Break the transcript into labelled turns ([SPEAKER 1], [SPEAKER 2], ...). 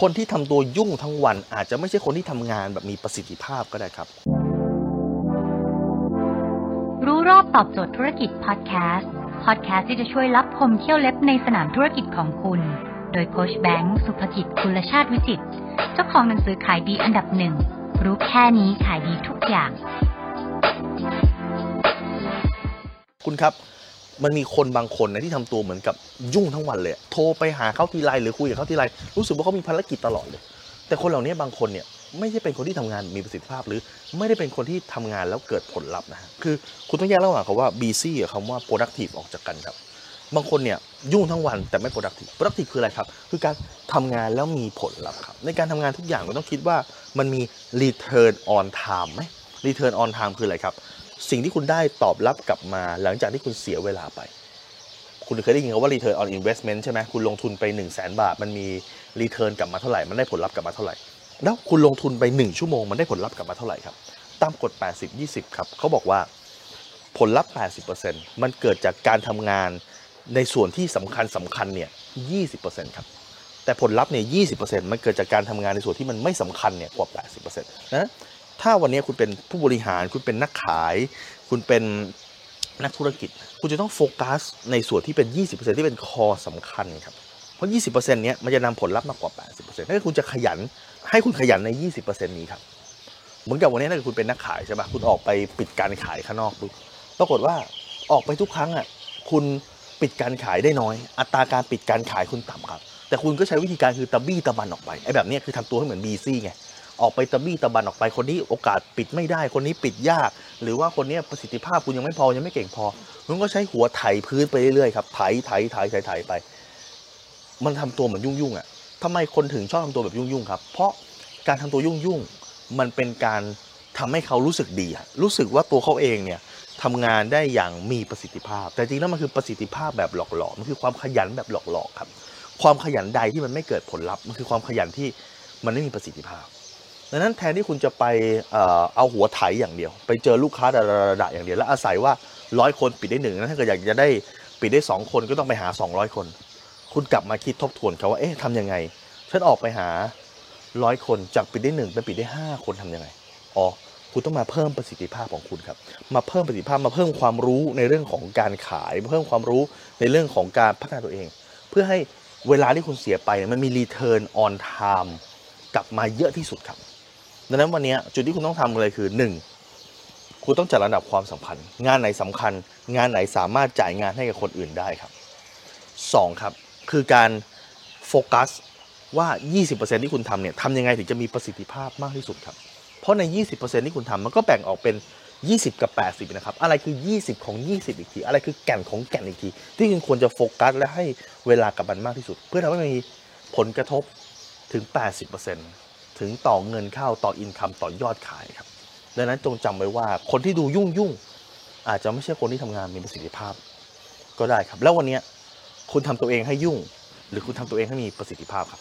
[SPEAKER 1] คนที่ทำตัวยุ่งทั้งวัน อาจจะไม่ใช่คนที่ทำงานแบบมีประสิทธิภาพก็ได้ครับ
[SPEAKER 2] รู้รอบตอบโจทย์ธุรกิจพอดแคสต์พอดแคสต์ที่จะช่วยรับพมเที่ยวเล็บในสนามธุรกิจของคุณ โดยโคชแบงค์สุภกิจคุลชาติวิจิตรเจ้าของหนังสือขายดีอันดับหนึ่งรู้แค่นี้ขายดีทุกอย่าง
[SPEAKER 1] คุณครับ มันมีคนบางคนนะที่ทำตัวเหมือนกับยุ่งทั้งวันเลยโทรไปหาเขาทีไรหรือคุยกับเขาทีไรรู้สึกว่าเขามีภารกิจตลอดเลย แต่คนเหล่านี้บางคนเนี่ยไม่ใช่เป็นคนที่ทำงานมีประสิทธิภาพ หรือไม่ได้เป็นคนที่ทำงานแล้วเกิดผลลัพธ์นะคือคุณต้องแยกระหว่างคำว่า busy กับคำว่า productive ออกจากกันครับบางคนเนี่ยยุ่งทั้งวันแต่ไม่ productive productive คืออะไรครับ คือการทำงานแล้วมีผลลัพธ์ครับ ในการทำงานทุกอย่างเราต้องคิดว่ามันมี return on time ไหม return on time คืออะไรครับ สิ่งที่คุณได้ตอบรับกลับมาหลังจากที่คุณเสียเวลาไป คุณเคยได้ยินคำว่า return on investment ใช่ไหมคุณลงทุนไป 1 0 0 0 0แบาท มันมี return กลับมาเท่าไหร่ มันได้ผลลัพธ์กลับมาเท่าไหร่ แล้วคุณลงทุนไป 1 ชั่วโมง มันได้ผลลัพธ์กลับมาเท่าไหร่ครับ ตามกฎ 80 20 ครับ เขาบอกว่าผลลัพธ์ 80%มันเกิดจากการทำงานในส่วนที่สำคัญสำคัญเนี่ย 20%ครับแต่ผลลัพธ์เนี่ย 20%มันเกิดจากการทำงานในส่วนที่มันไม่สำคัญเนี่ยกว่า 80%นะ ถ้าวันนี้คุณเป็นผู้บริหารคุณเป็นนักขาย คุณเป็นนักธุรกิจ คุณจะต้องโฟกัสในส่วนที่เป็น 20%ที่เป็นคอสำคัญครับ เพราะ 20%เนี้ยมันจะนำผลลัพธ์มากกว่า 80%ถ้าคุณจะขยันให้คุณขยันใน 20%นี้ครับ เหมือนกับวันนี้ถ้าเกิดคุณเป็นนักขายใช่ปะคุณออกไปปิดการขายข้างนอกปุ๊บปรากฏว่าออกไปทุกครั้งอะคุณปิดการขายได้น้อย อัตราการปิดการขายคุณต่ำครับ แต่คุณก็ใช้วิธีการคือตะบี้ตะบันออกไปไอ้แบบนี้คือทำตัวให้เหมือนบีซี่ไง ออกไปตะบี้ตะบันออกไปคนนี้โอกาสปิดไม่ได้คนนี้ปิดยาก หรือว่าคนนี้ประสิทธิภาพคุณยังไม่พอยังไม่เก่งพอคุณก็ใช้หัวไถพื้นไปเรื่อยๆครับไถไถไถไถไถไป มันทำตัวเหมือนยุ่งๆอะทำไมคนถึงชอบทำตัวแบบยุ่งๆครับ เพราะการทำตัวยุ่งๆมันเป็นการทำให้เขารู้สึกดี รู้สึกว่าตัวเขาเองเนี่ยทำงานได้อย่างมีประสิทธิภาพ แต่จริงแล้วมันคือประสิทธิภาพแบบหลอกๆมันคือความขยันแบบหลอกๆครับ ความขยันใดที่มันไม่เกิดผลลัพธ์มันคือความขยันที่มันไม่มีประสิทธิภาพ ดังนั้นแทนที่คุณจะไปเอาหัวไถอย่างเดียว ไปเจอลูกค้าระดาๆอย่างเดียว แล้วอาศัยว่าร้อยคนปิดได้หนึ่งนะถ้าเกิดอยากจะได้ปิดได้สองคนก็ต้องไปหา 200 คน คุณกลับมาคิดทบทวนเขาว่าเอ๊ะทำยังไงฉันออกไปหาร้อยคนจากปิดได้หนึ่งเป็นปิดได้ห้าคนทำยังไงอ๋อคุณต้องมาเพิ่มประสิทธิภาพของคุณครับ มาเพิ่มประสิทธิภาพมาเพิ่มความรู้ในเรื่องของการขาย เพิ่มความรู้ในเรื่องของการพัฒนาตัวเอง เพื่อให้เวลาที่คุณเสียไปมันมี return on time กลับมาเยอะที่สุดครับ ดังนั้นวันนี้จุดที่คุณต้องทำเลยคือ 1. คุณต้องจัดระดับความสำคัญงานไหนสำคัญ งานไหนสามารถจ่ายงานให้กับคนอื่นได้ครับ 2. ครับคือการโฟกัสว่า 20%ที่คุณทำเนี่ยทำยังไงถึงจะมีประสิทธิภาพมากที่สุดครับ เพราะใน 20%ที่คุณทำมันก็แบ่งออกเป็น 20 กับ 80 นะครับ อะไรคือ 20 ของ 20 อีกที อะไรคือแก่นของแก่นอีกที ที่คุณควรจะโฟกัสและให้เวลากับมันมากที่สุด เพื่อทำให้มีผลกระทบถึง 80% ถึงต่อเงินเข้าต่ออินคัมต่อยอดขายครับดังนั้นจงจำไว้ว่าคนที่ดูยุ่งยุ่งๆอาจจะไม่ใช่คนที่ทำงานมีประสิทธิภาพ ก็ได้ครับ แล้ววันนี้คุณทำตัวเองให้ยุ่ง หรือคุณทำตัวเองให้มีประสิทธิภาพครับ